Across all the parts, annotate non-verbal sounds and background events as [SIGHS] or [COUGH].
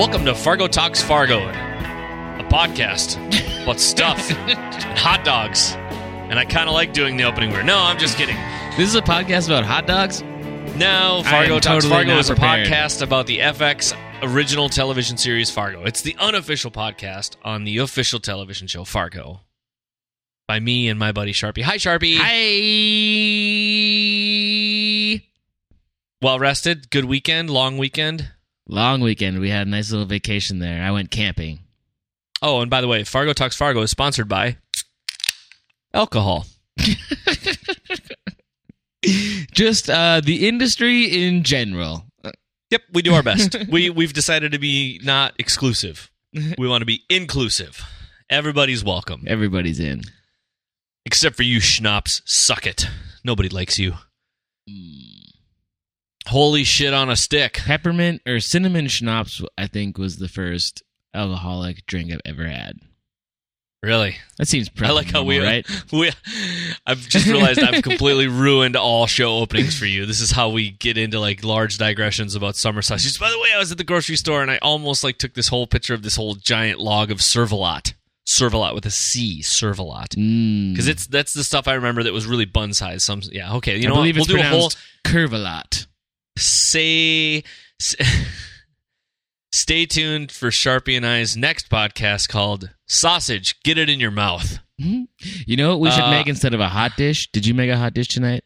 Welcome to Fargo Talks Fargo, a podcast about stuff [LAUGHS] and hot dogs. And I kind of like doing the opening word. No, I'm just kidding. This is a podcast about hot dogs. No, Fargo Talks totally Fargo not is a prepared. podcast about the FX original television series Fargo. It's the unofficial podcast on the official television show Fargo by me and my buddy Sharpie. Hi, Sharpie. Hi. Well rested? Good weekend? Long weekend? Long weekend. We had a nice little vacation there. I went camping. Oh, and by the way, Fargo Talks Fargo is sponsored by alcohol. [LAUGHS] Just uh, the industry in general. Yep, we do our best. [LAUGHS] we we've decided to be not exclusive. We want to be inclusive. Everybody's welcome, Everybody's in. except for you schnapps. Suck it. Nobody likes you. Holy shit on a stick. Peppermint or cinnamon schnapps, I think, was the first alcoholic drink I've ever had. Really? That seems pretty. I like how normal, we right? [LAUGHS] we I've just realized I've completely [LAUGHS] ruined all show openings for you. This is how we get into like large digressions about summer sausages. By the way, I was at the grocery store and I almost like took this whole picture of this whole giant log of servalot. Servalot with a C, servalot. Mm. because it's that's the stuff I remember that was really bun size. Some yeah, okay, you I know what? believe We'll do a whole curvalot. Say. [LAUGHS] Stay tuned for Sharpie and I's next podcast called "Sausage." Get it in your mouth. Mhm. You know what we should Uh, make instead of a hot dish? Did you make a hot dish tonight?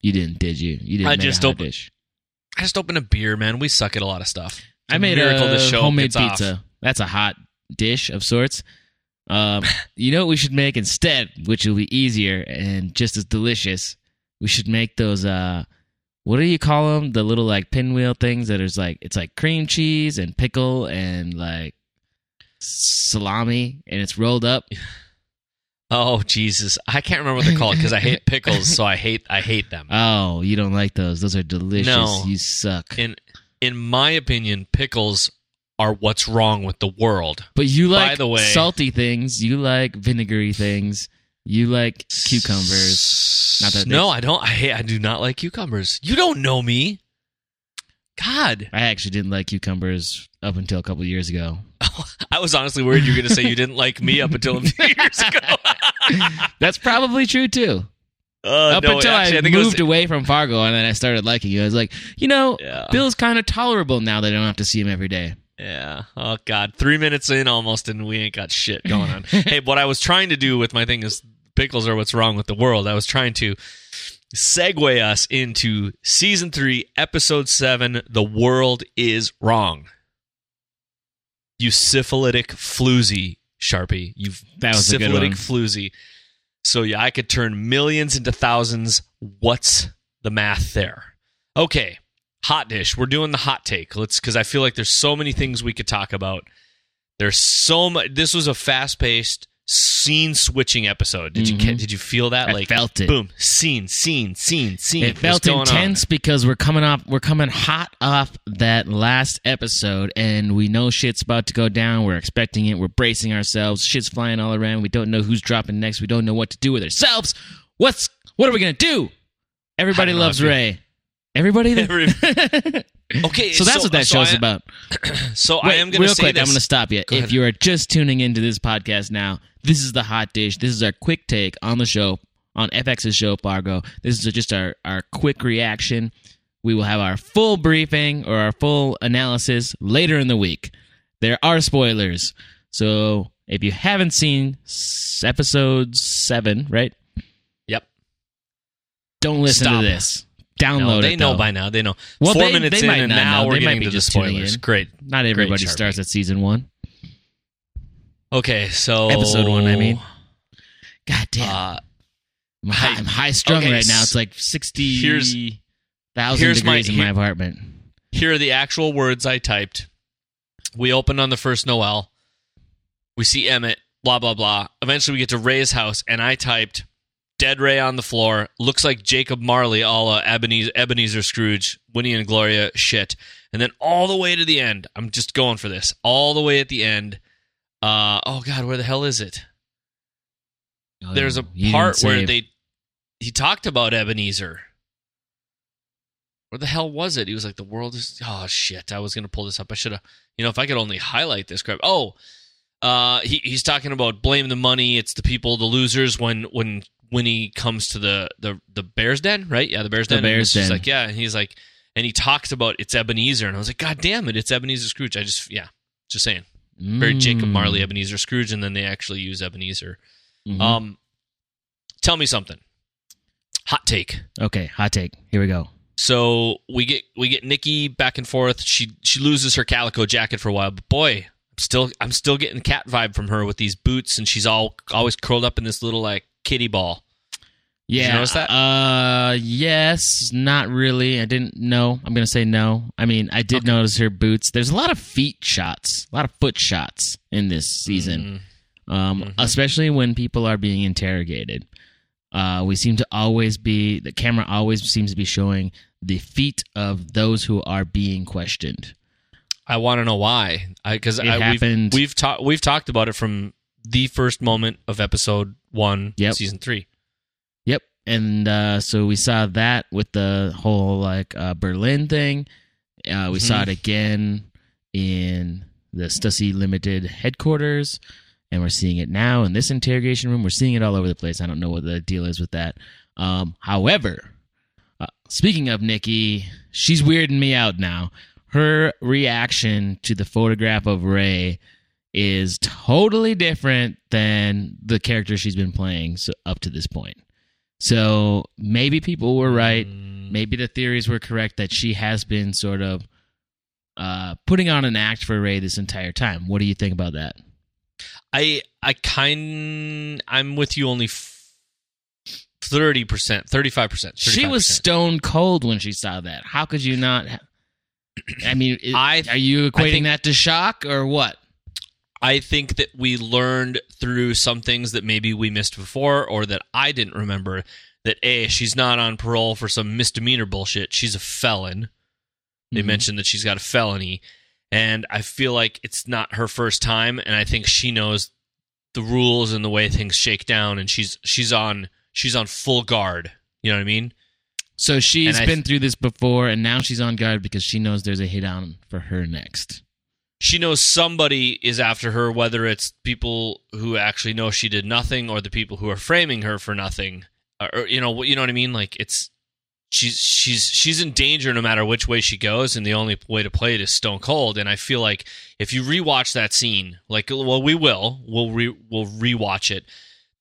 You didn't, did you? You didn't I make just a hot opened- dish. I just opened a beer, man. We suck at a lot of stuff. It's I made miracle a this show homemade gets off. pizza. That's a hot dish of sorts. Um, [LAUGHS] you know what we should make instead, which will be easier and just as delicious. We should make those. Uh, what do you call them? The little like pinwheel things that is like it's like cream cheese and pickle and like salami, and it's rolled up. [SIGHS] Oh Jesus, I can't remember what they're called because I hate [LAUGHS] pickles, so I hate I hate them. Oh, you don't like those? Those are delicious. No. You suck. in in my opinion, pickles are what's wrong with the world. But you By like the way- salty things. You like vinegary things. You like cucumbers. Not that no, I don't. I I do not like cucumbers. You don't know me. God, I actually didn't like cucumbers up until a couple years ago. [LAUGHS] I was honestly worried you were going to say you didn't like me up until a few [LAUGHS] years ago. [LAUGHS] That's probably true too. Uh, up no, until actually, I, think it was- moved away from Fargo and then I started liking you. I was like, you know, Yeah. Bill's kind of tolerable now that I don't have to see him every day. Yeah. Oh God. Three minutes in almost, and we ain't got shit going on. hey, what I was trying to do with my thing is pickles are what's wrong with the world. I was trying to segue us into season three, episode seven. The world is wrong. You syphilitic floozy, Sharpie. You That was a syphilitic floozy. So yeah, I could turn millions into thousands. What's the math there? Okay, hot dish. We're doing the hot take. Let's because I feel like there's so many things we could talk about. There's so much. This was a fast paced scene switching episode. Did you Mhm. get? Did you feel that? I like felt it. Boom, scene, scene, scene, scene. It felt going on? intense because we're coming off we're coming hot off that last episode and we know shit's about to go down. We're expecting it. We're bracing ourselves. Shit's flying all around. We don't know who's dropping next. We don't know what to do with ourselves. What's what are we gonna do? Everybody loves Ray. Everybody [LAUGHS] Every- [LAUGHS] Okay, So that's what that so show's I, about. [CLEARS THROAT] So I am going to say quick. this. I'm going to stop you. Go If ahead. you are just tuning into this podcast now, this is the hot dish. This is our quick take on the show on FX's show Fargo. This is just our our quick reaction. We will have our full briefing or our full analysis later in the week. There are spoilers, so if you haven't seen episode seven, right? Yep. Don't listen Stop. to this. Download No, they it. know by now. They know. Well, Four they- minutes they in, might and now know. we're They might getting be to the spoilers. Great. Not everybody Sharpie. starts at season one. Okay, so Episode one, I mean. God damn. Uh, I'm high, I'm high strung Okay, right now. It's like sixty here's- thousand here's my- degrees in my here- apartment. here are the actual words I typed. We opened on the first Noel. We see Emmit. Blah blah blah. Eventually, we get to Ray's house, and I typed "Dead Ray on the floor." Looks like Jacob Marley, a la Ebenezer, Ebenezer Scrooge, Winnie and Gloria shit. And then all the way to the end, I'm just going for this. All the way at the end. Uh, oh God, where the hell is it? There's a Oh, part where save. they he talked about Ebenezer. where the hell was it? He was like, the world is. Oh shit! I was gonna pull this up. I should have. You know, if I could only highlight this crap. Oh, uh, he he's talking about blame the money. It's the people, the losers. When when when he comes to the the the Bears Den, right? Yeah, the Bears den. The. Bears and it's just Den. like yeah, and he's like, and he talks about it's Ebenezer, and I was like, God damn it, it's Ebenezer Scrooge. I just yeah, just saying, very Jacob Mm. Marley, Ebenezer Scrooge, and then they actually use Ebenezer. Mhm. Um, tell me something. Hot take. okay, hot take. Here we go. So we get we get Nikki back and forth. She she loses her calico jacket for a while, but boy, I'm still I'm still getting cat vibe from her with these boots, and she's all always curled up in this little like kitty ball. You Yeah. notice that? Uh, yes, not really. I didn't know. I'm gonna say no. I mean, I did notice her boots. There's a lot of feet shots, a lot of foot shots in this season, um, Mhm. especially when people are being interrogated. Uh, we seem to always be the camera always seems to be showing the feet of those who are being questioned. I want to know why. I because It we've we've talked we've talked about it from the first moment of episode one, Yep. season three. And uh, so we saw that with the whole like uh, Berlin thing. Uh, we saw Mhm. it again in the Stussy Limited headquarters, and we're seeing it now in this interrogation room. We're seeing it all over the place. I don't know what the deal is with that. Um, however, uh, speaking of Nikki, she's weirding me out now. Her reaction to the photograph of Ray is totally different than the character she's been playing so, up to this point. So maybe people were right. Mm, Maybe the theories were correct that she has been sort of uh, putting on an act for Ray this entire time. What do you think about that? I I kind I'm with you only thirty percent, thirty five percent. She was stone cold when she saw that. How could you not? ha- I mean, i- I are you equating think- that to shock or what? I think that we learned through some things that maybe we missed before or that I didn't remember that A, she's not on parole for some misdemeanor bullshit. She's a felon. They Mhm. mentioned that she's got a felony. And I feel like it's not her first time and I think she knows the rules and the way things shake down and she's she's on she's on full guard. You know what I mean? So she's I- been through this before, and now she's on guard because she knows there's a hit on for her next. She knows somebody is after her, whether it's people who actually know she did nothing or the people who are framing her for nothing. Or, you know, you know what I mean? Like it's she's she's she's in danger no matter which way she goes, and the only way to play it is stone cold. And I feel like if you rewatch that scene, like well, we will, we'll re, we'll rewatch it.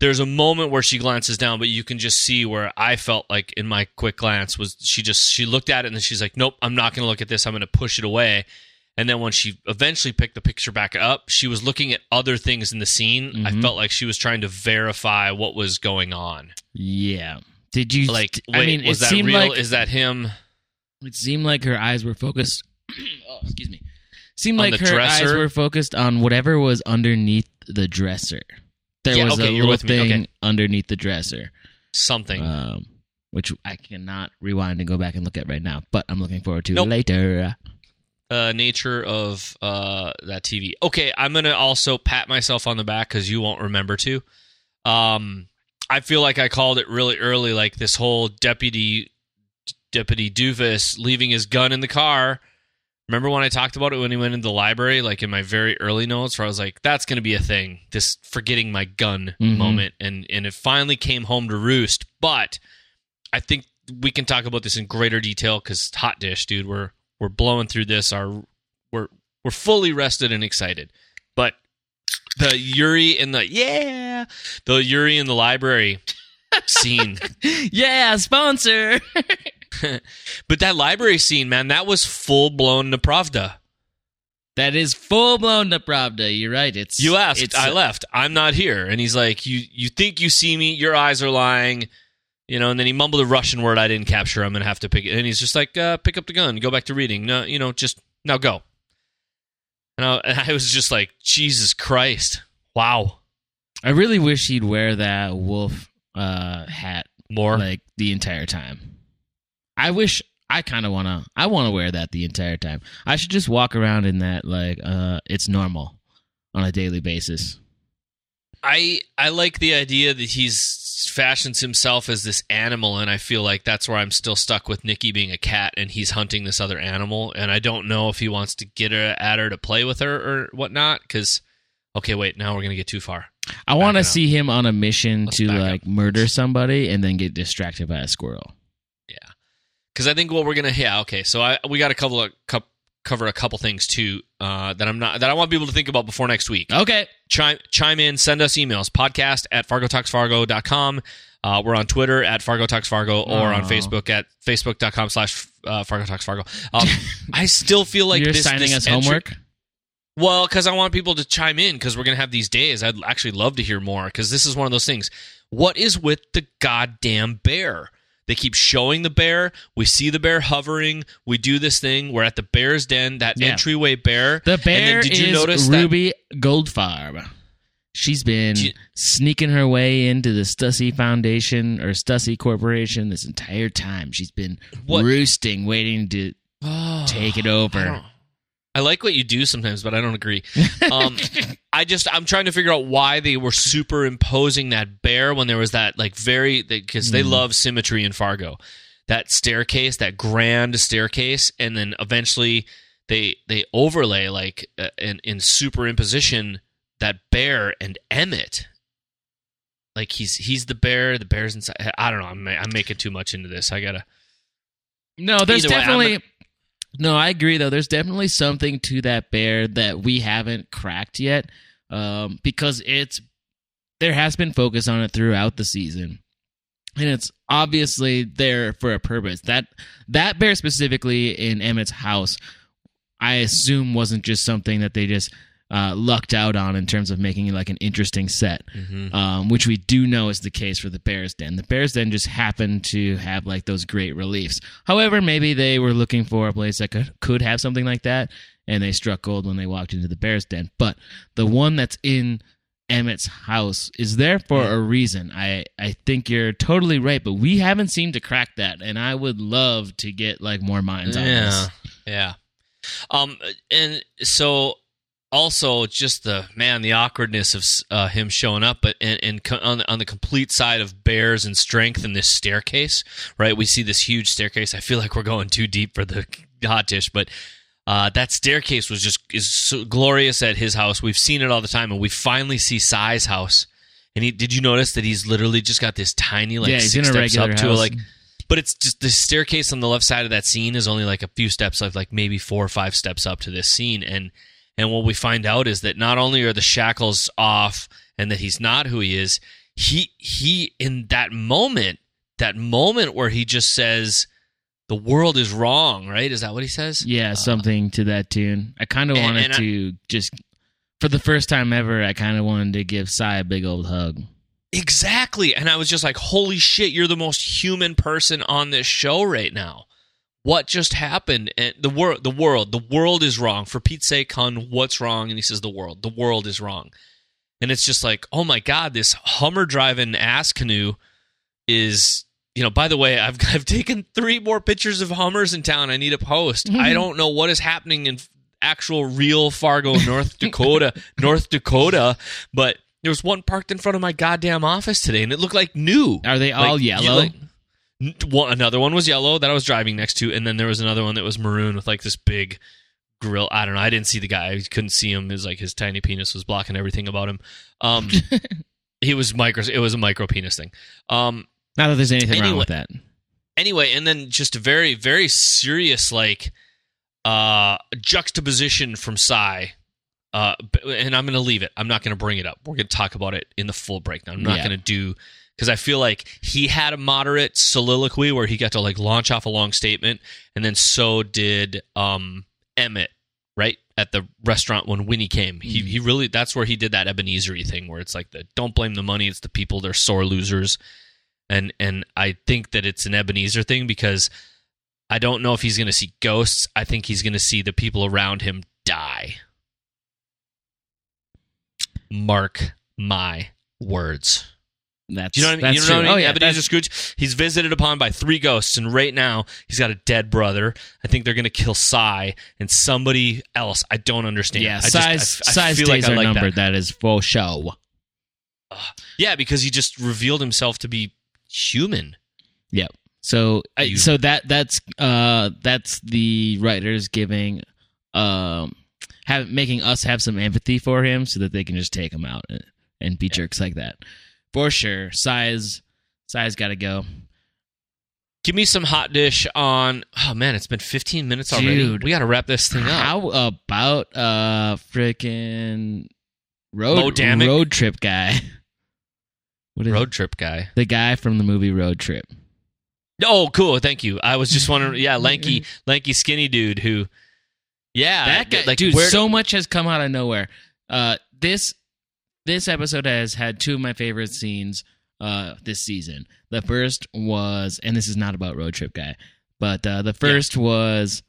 There's a moment where she glances down, but you can just see where I felt like in my quick glance was she just she looked at it and then she's like, nope, I'm not going to look at this. I'm going to push it away. And then when she eventually picked the picture back up, she was looking at other things in the scene. I Mhm. felt like she was trying to verify what was going on. Yeah. Did you Like, I mean, was it that seemed real? like Is that him? it seemed like her eyes were focused. [CLEARS THROAT] oh, excuse me. Seemed On like her eyes were focused on whatever was underneath the dresser. There Yeah, was okay, a little thing Okay. underneath the dresser, Something. um, which I cannot rewind and go back and look at right now. But I'm looking forward to Nope. later. Uh, nature of uh, that TV. Okay, I'm gonna also pat myself on the back because you won't remember to. Um, I feel like I called it really early, like this whole deputy deputy Doofus leaving his gun in the car. Remember when I talked about it when he went into the library, like in my very early notes, where I was like, "That's going to be a thing." This forgetting my gun Mhm. moment, and and it finally came home to roost. But I think we can talk about this in greater detail because hot dish, dude. We're we're blowing through this. Our we're we're fully rested and excited. But the Yuri in the yeah, the Yuri in the library [LAUGHS] scene. yeah, sponsor. [LAUGHS] but that library scene, man, that was full blown Napravda. that is full blown Napravda. You're right. It's You asked, It's, I left. I'm not here. And he's like, "You you think you see me? Your eyes are lying." You know, and then he mumbled a Russian word I didn't capture. I'm gonna have to pick it. And he's just like, uh, "Pick up the gun, go back to reading." No, you know, just now go. And I, and I was just like, "Jesus Christ, wow, I really wish he'd wear that wolf uh, hat more." like the entire time. I wish I kind of want to I want to wear that the entire time. I should just walk around in that like uh it's normal on a daily basis. I I like the idea that he's fashions himself as this animal, and I feel like that's where I'm still stuck with Nikki being a cat, and he's hunting this other animal, and I don't know if he wants to get her at her to play with her or whatnot. Because okay, wait, now we're gonna get too far. I want to see him on a mission Let's to back up. like murder somebody and then get distracted by a squirrel. Yeah, because I think what we're gonna yeah okay. So I we got a couple of co- cover a couple things too uh, that I'm not that I want people to think about before next week. Okay. chime chime in, send us emails. Podcast at fargotalksfargo.com. Uh, we're on Twitter at Fargo Talks Fargo or on Aw. Facebook at facebook.com slash uh, Fargo Talks Fargo. Um, [LAUGHS] I still feel like You're this, signing this us entry- homework. Well, because I want people to chime in because we're going to have these days. I'd actually love to hear more because this is one of those things. What is with the goddamn bear? They keep showing the bear. We see the bear hovering. We do this thing. We're at the bear's den, that Yeah. entryway bear. The bear did you is notice that- Ruby Goldfarb. She's been you- sneaking her way into the Stussy Foundation or Stussy Corporation this entire time. She's been What- roosting, waiting to oh, take it over. I, like what you do sometimes, but I don't agree. [LAUGHS] Um, I just I'm trying to figure out why they were superimposing that bear when there was that like very because they Mm. love symmetry in Fargo, that staircase, that grand staircase, and then eventually they they overlay like uh, in in superimposition that bear and Emmit. Like he's he's the bear, the bear's inside. I don't know. I'm, I'm making too much into this. I gotta. No, there's Either way, definitely. No, I agree though. There's definitely something to that bear that we haven't cracked yet, um, because it's there has been focus on it throughout the season, and it's obviously there for a purpose. That that bear specifically in Emmit's house, I assume wasn't just something that they just uh, lucked out on in terms of making it like an interesting set um, which we do know is the case for the Bears Den. The Bears Den just happened to have like those great reliefs. However, maybe they were looking for a place that could, could have something like that, and they struck gold when they walked into the Bears Den. But the one that's in Emmit's house is there for a reason. I I think you're totally right, but we haven't seemed to crack that, and I would love to get like more minds on yeah, this. yeah. Um, and so also just the man, the awkwardness of uh, him showing up, but and, and co- on the, on the complete side of bears and strength in this staircase, right? We see this huge staircase. I feel like we're going too deep for the hot dish, but. Uh, that staircase was just is so glorious at his house. We've seen it all the time, and we finally see Sy's house. And he, did you notice that he's literally just got this tiny, like yeah, six steps up house. to a, like but it's just the staircase on the left side of that scene is only like a few steps of like maybe four or five steps up to this scene and and what we find out is that not only are the shackles off and that he's not who he is he he in that moment that moment where he just says the world is wrong right is that what he says Yeah, uh, something to that tune. I kind of wanted and I- to just, for the first time ever, I kind of wanted to give Sy a big old hug. Exactly. And I was just like, holy shit, you're the most human person on this show right now. What just happened? And the world, the world, the world is wrong. For Pete's sake, hun, what's wrong? And he says, the world, the world is wrong. And it's just like, oh my God, this Hummer driving ass canoe is, you know, by the way, I've, [LAUGHS] I've taken three more pictures of Hummers in town. I need a post. I [LAUGHS] don't know what is happening in actual real Fargo, North [LAUGHS] Dakota, North Dakota, but there was one parked in front of my goddamn office today, and it looked like new. Are they all Like, you yellow? like- n- one, another one was yellow that I was driving next to, and then there was another one that was maroon with like this big grill. I don't know. I didn't see the guy. I couldn't see him. His like his tiny penis was blocking everything about him. Um, [LAUGHS] he was micro. It was a micro penis thing. Um, Not that there's anything wrong with that. anyway, and then just a very very serious like uh juxtaposition from Sy. Uh, and I'm going to leave it. I'm not going to bring it up. We're going to talk about it in the full breakdown. I'm not Yeah. going to do because I feel like he had a moderate soliloquy where he got to like launch off a long statement, and then so did um Emmit, right at the restaurant when Winnie came. He Mm. he really that's where he did that Ebenezer thing where it's like the don't blame the money, it's the people. They're sore losers, and and I think that it's an Ebenezer thing because I don't know if he's going to see ghosts. I think he's going to see the people around him die. Mark my words. That's Do you know what I mean? You know what I mean? Oh yeah, Ebenezer Scrooge. He's visited upon by three ghosts, and right now he's got a dead brother. I think they're going to kill Sy and somebody else. I don't understand. yeah. I just- Size I, I size feel days like I are like numbered. That. that is for show. Yeah, because he just revealed himself to be human. Yep. So I so that that's uh that's the writers giving um have making us have some empathy for him so that they can just take him out and, and be jerks like that. For sure. Sy's Sy's got to go. Give me some hot dish on. Oh man, it's been 15 minutes already. Dude. we got to wrap this thing up. How about uh freaking road road trip guy? [LAUGHS] What is Road trip guy. the guy from the movie Road Trip? Oh, cool. Thank you. I was just [LAUGHS] wondering. Yeah, lanky, lanky, skinny dude who. Yeah, that guy, like dude. where- so much has come out of nowhere. Uh, this this episode has had two of my favorite scenes uh, this season. The first was, and this is not about road trip guy, but uh, the first was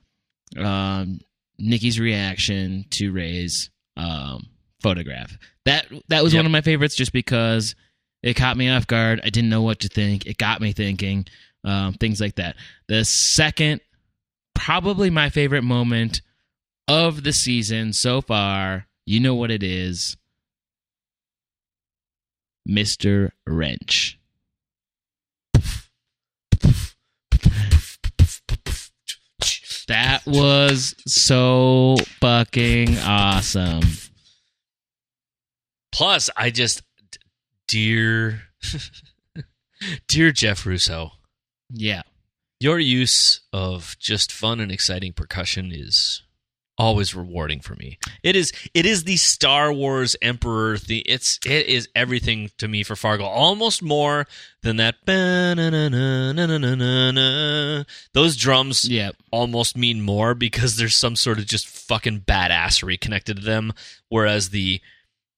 um, Nikki's reaction to Ray's um, photograph. That that was Yep. one of my favorites, just because it caught me off guard. I didn't know what to think. It got me thinking. Um, things like that. The second, probably my favorite moment of the season so far. You know what it is. Mr. Wrench. That was so fucking awesome. Plus, I just, dear, dear Jeff Russo, Yeah. your use of just fun and exciting percussion is always rewarding for me. It is it is the Star Wars Emperor theme. It's it is everything to me for Fargo. Almost more than that. Those drums Yeah. almost mean more because there's some sort of just fucking badassery connected to them whereas the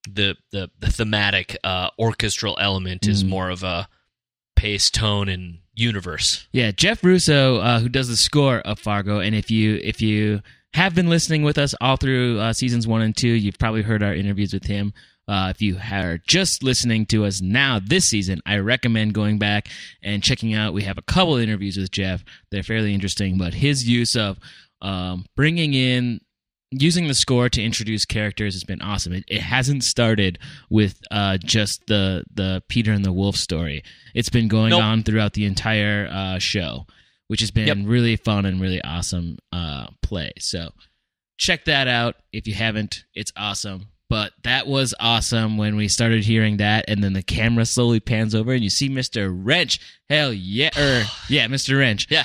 the the, the thematic uh orchestral element is Mm. more of a pace tone and universe. Yeah, Jeff Russo, uh, who does the score of Fargo, and if you if you have been listening with us all through uh, seasons one and two, you've probably heard our interviews with him. Uh, if you are just listening to us now this season, I recommend going back and checking out. We have a couple interviews with Jeff; they're fairly interesting. But his use of um, bringing in using the score to introduce characters has been awesome. It, it hasn't started with uh, just the the Peter and the Wolf story. It's been going Nope. on throughout the entire uh, show, which has been Yep. really fun and really awesome uh, play. So check that out if you haven't. It's awesome. But that was awesome when we started hearing that, and then the camera slowly pans over, and you see Mr. Wrench. Hell yeah, or [SIGHS] yeah, Mr. Wrench. Yeah.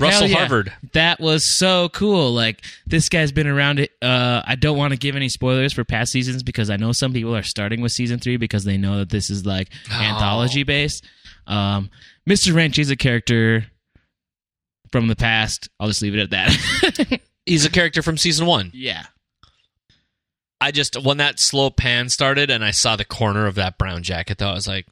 Russell yeah. Harvard. That was so cool. Like this guy's been around it. Uh, I don't want to give any spoilers for past seasons because I know some people are starting with season three because they know that this is like Oh. anthology based. Um, Mr. Wrench is a character from the past. I'll just leave it at that. [LAUGHS] He's a character from season 1. yeah. I just when that slow pan started and I saw the corner of that brown jacket though I was like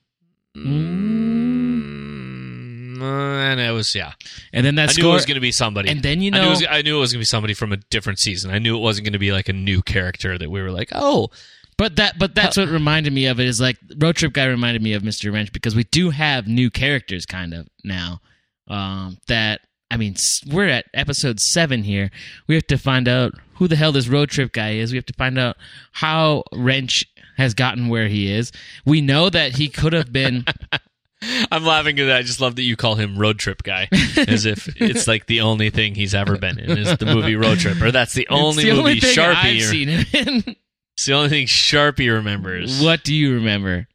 mm, and it was yeah. And then that I knew it was going to be somebody. and then you I knew, it know, was, I knew it was going to be somebody from a different season. I knew it wasn't going to be like a new character that we were like, "Oh, But that but that's what reminded me of it is like Road Trip guy reminded me of Mr. Wrench because we do have new characters kind of now. Um that I mean we're at episode 7 here. We have to find out who the hell this Road Trip guy is. We have to find out how Wrench has gotten where he is. We know that he could have been [LAUGHS] I'm laughing at that. I just love that you call him Road Trip Guy, as if it's like the only thing he's ever been in is the movie Road Trip, or that's the only it's the movie only thing Sharpie. I've seen him [LAUGHS] in. It's the only thing Sharpie remembers. what do you remember?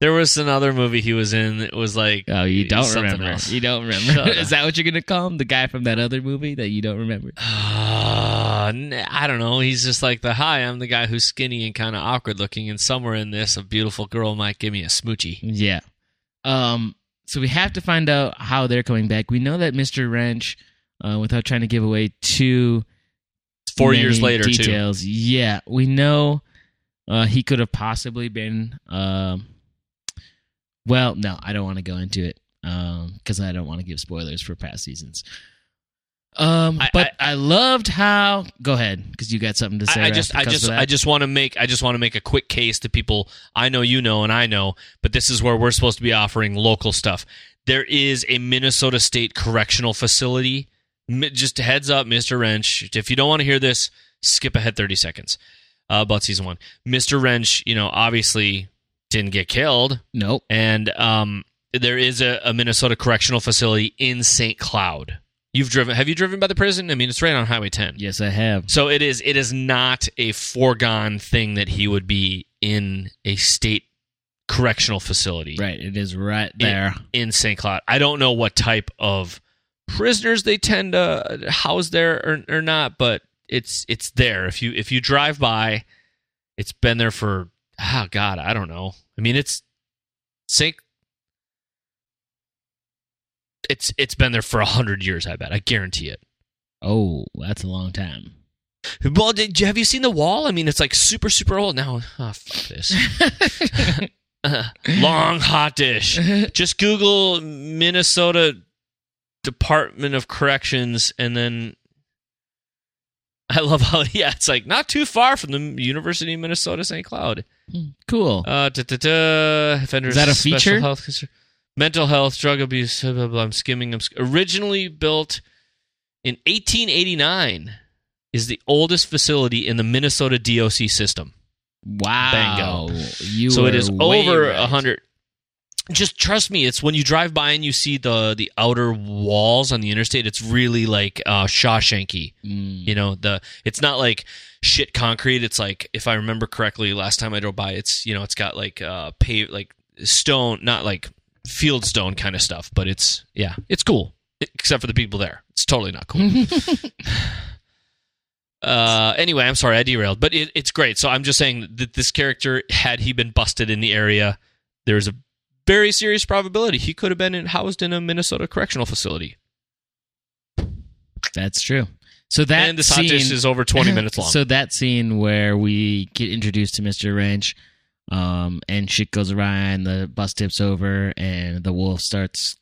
There was another movie he was in. that was like Oh, you don't remember. else. You don't remember. [LAUGHS] Is that what you're going to call him? The guy from that other movie that you don't remember? Uh, I don't know. He's just like the hi. I'm the guy who's skinny and kind of awkward looking, and somewhere in this, a beautiful girl might give me a smoochie. Yeah. Um. So we have to find out how they're coming back. We know that Mr. Wrench, uh, without trying to give away too Four years later, too. details. Yeah, we know uh, he could have possibly been. Um, well, no, I don't want to go into it because I don't want to give spoilers for past seasons. Um, I- but I, loved how. Go ahead, because you got something to say. I, I just, I just. I just want to make, I just want to make a quick case to people. I know you know, and I know, but this is where we're supposed to be offering local stuff. There is a Minnesota State Correctional Facility. Just a heads up, Mister Wrench. If you don't want to hear this, skip ahead thirty seconds uh, about season one. Mister Wrench, you know, obviously didn't get killed. Nope. And um, there is a, a Minnesota correctional facility in St. Cloud. You've driven? Have you driven by the prison? I mean, it's right on Highway 10. Yes, I have. So it is. It is not a foregone thing that he would be in a state correctional facility Right. It is right there. in St. Cloud. I don't know what type of prisoners they tend to house there or, or not, but it's it's there. If you if you drive by, it's been there for oh god, I don't know. I mean, it's St. It's it's been there for a hundred years. I bet. I guarantee it. Oh, that's a long time. Well, did you, have you seen the wall? I mean, it's like super super old now. Oh, fuck this. [LAUGHS] Uh, long hot dish. Just Google Minnesota Department of Corrections, and then I love how [LAUGHS] yeah, it's like not too far from the University of Minnesota St. Cloud. cool. Uh, da, da, da, offenders, Is that a feature? Health, concern- mental health, drug abuse. Blah, blah, blah. I'm skimming. I'm sk- originally built in 1889. Is the oldest facility in the Minnesota DOC system. Wow. You so it is over a right. hundred. Just trust me. It's when you drive by and you see the the outer walls on the interstate. It's really like uh, Shawshanky. Mm. You know the. It's not like shit concrete. It's like if I remember correctly, last time I drove by, it's you know it's got like uh pave like stone, not like field stone kind of stuff. But it's yeah, it's cool. Except for the people there, it's totally not cool. [LAUGHS] [LAUGHS] Uh, anyway, I'm sorry I derailed, but it, it's great. So I'm just saying that this character, had he been busted in the area, there's a very serious probability he could have been in, housed in a Minnesota correctional facility. That's true. So that and this scene, is over 20 [LAUGHS] minutes long. So that scene where we get introduced to Mr. Wrench, um, and shit goes awry, and the bus tips over, and the wolf starts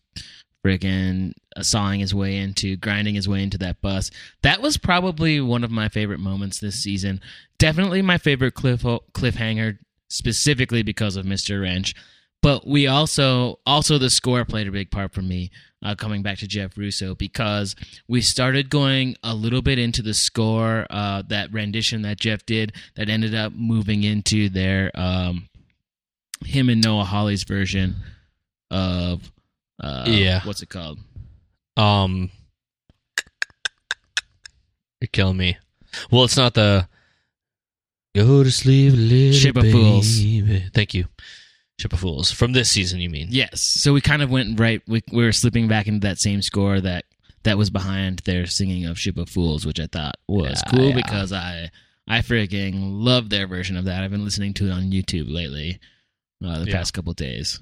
freaking sawing his way into, grinding his way into that bus. That was probably one of my favorite moments this season. Definitely my favorite cliff cliffhanger, specifically because of Mr. Wrench. But we also also the score played a big part for me. Uh, coming back to Jeff Russo because we started going a little bit into the score, uh, that rendition that Jeff did, that ended up moving into their um, him and Noah Hawley's version of uh, Yeah. what's it called? um, you're killing me. Well, it's not the go to sleep, little Ship of Fools. Thank you, Ship of Fools from this season. You mean? Yes. So we kind of went right. We, we were slipping back into that same score that that was behind their singing of "Ship of Fools," which I thought was Yeah, cool yeah. because I I freaking love their version of that. I've been listening to it on YouTube lately, uh, the Yeah. past couple days.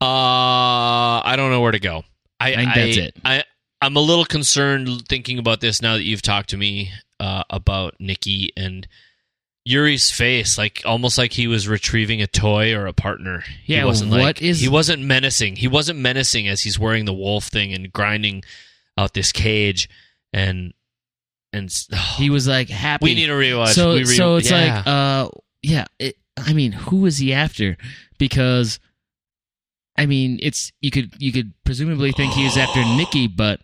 Uh, I don't know where to go. I, I think that's it. I, I'm a little concerned thinking about this now that you've talked to me uh, about Nikki and Yuri's face, like almost like he was retrieving a toy or a partner. Yeah, he wasn't what like, is- he wasn't menacing. He wasn't menacing as he's wearing the wolf thing and grinding out this cage and and [SIGHS] He was like happy. we need to rewatch. so we re- so it's yeah. like uh yeah it, i mean who is he after because i mean it's you could you could presumably think he is after [SIGHS] nikki but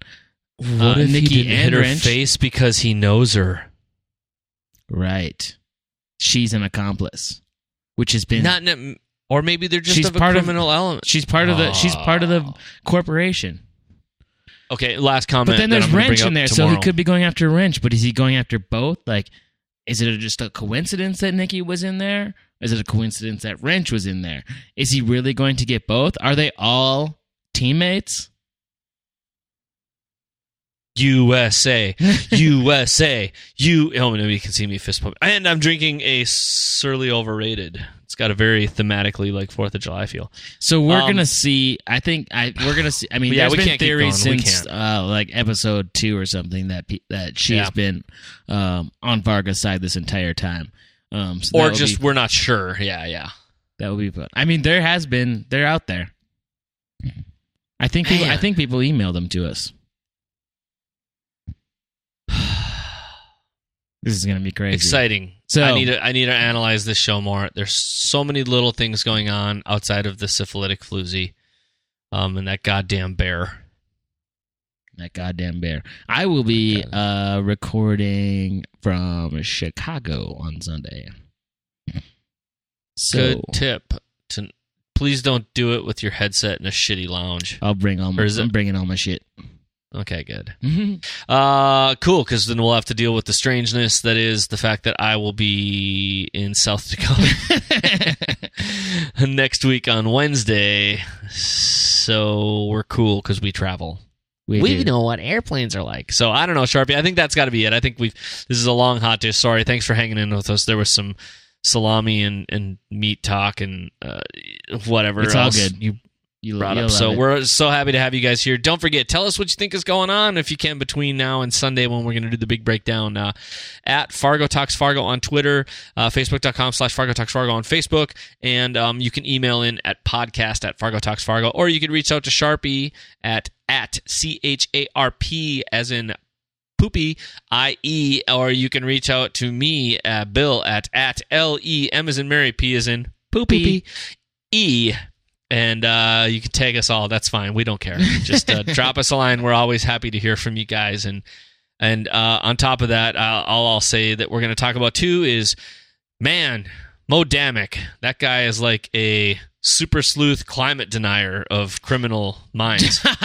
what uh, if Nikki he didn't hit her Wrench- face because he knows her? right she's an accomplice which has been Not, ne- or maybe they're just She's of a part of- criminal element. she's part of the she's part of the Oh. corporation Okay, last comment. but then there's wrench in there so he could be going after wrench but is he going after both like is it just a coincidence that nikki was in there is it a coincidence that wrench was in there is he really going to get both are they all teammates USA, USA, [LAUGHS] you. Oh, you can see me fist pump. And I'm drinking a surly overrated. It's got a very thematically like Fourth of July feel. So we're Um, gonna see. I think I we're gonna see. I mean, yeah, there's we been can't keep theories since can't. uh, like episode two or something that pe- that she has Yeah. been um, on Varga's side this entire time. Um, so Or just be, we're not sure. Yeah, yeah. that would be fun. I mean, there has been. They're out there. I think people, I think people email them to us. [SIGHS] This is gonna be crazy. Exciting. So- I need to I need to analyze this show more. There's so many little things going on outside of the syphilitic floozy, um, and that goddamn bear. That goddamn bear. I will be uh, recording from Chicago on Sunday. So Good tip. To please don't do it with your headset in a shitty lounge. I'll bring all my. Or is it- I'm bringing all my shit. Okay, good. [LAUGHS] Uh, cool. Because then we'll have to deal with the strangeness that is the fact that I will be in South Dakota [LAUGHS] next week on Wednesday. So we're cool because we travel. we we know what airplanes are like. So I don't know, Sharpie. I think that's got to be it. I think we've. This is a long hot dish. Sorry. Thanks for hanging in with us. There was some salami and, and meat talk and uh, whatever It's all good. you You brought up. So it. we're so happy to have you guys here. Don't forget, tell us what you think is going on if you can between now and Sunday when we're going to do the big breakdown. Uh, at Fargo Talks Fargo on Twitter, uh, Facebook.com slash Fargo Talks Fargo on Facebook, and um, you can email in at podcast at Fargo Talks Fargo, or you can reach out to Sharpie at at C H A R P as in poopy i e or you can reach out to me uh, bill at at l e m as in mary p as in poopy, e and uh, you can tag us all that's fine we don't care just uh, [LAUGHS] drop us a line we're always happy to hear from you guys and and uh, on top of that uh, all i'll say that we're going to talk about too is man Moe Dammik that guy is like a super sleuth climate denier of criminal minds [LAUGHS]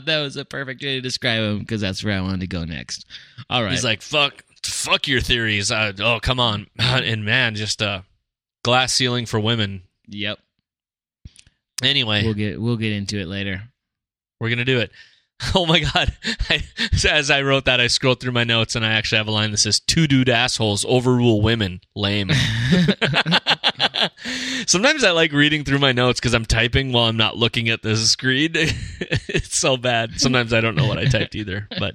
that was a perfect way to describe him because that's where I wanted to go next. All right. He's like, "Fuck, fuck your theories." Uh, oh, come on, [LAUGHS] and man, just uh, glass ceiling for women. yep. Anyway, We'll get we'll get into it later. we're gonna do it. [LAUGHS] Oh my god! I, as I wrote that, I scrolled through my notes and I actually have a line that says, two dude assholes overrule women. Lame." [LAUGHS] Sometimes I like reading through my notes because I'm typing while I'm not looking at the screen. [LAUGHS] it's so bad. Sometimes I don't know what I typed either. But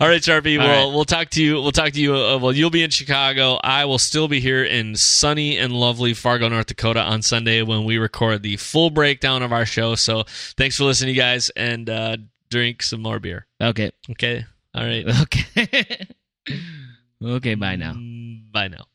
all right, Sharpie. All well, right. we'll talk to you. We'll talk to you. Uh, well, you'll be in Chicago. I will still be here in sunny and lovely Fargo, North Dakota on Sunday when we record the full breakdown of our show. So thanks for listening, you guys, and uh, drink some more beer. Okay. Okay. All right. [LAUGHS] Okay. [LAUGHS] okay. Bye now. Mm, Bye now.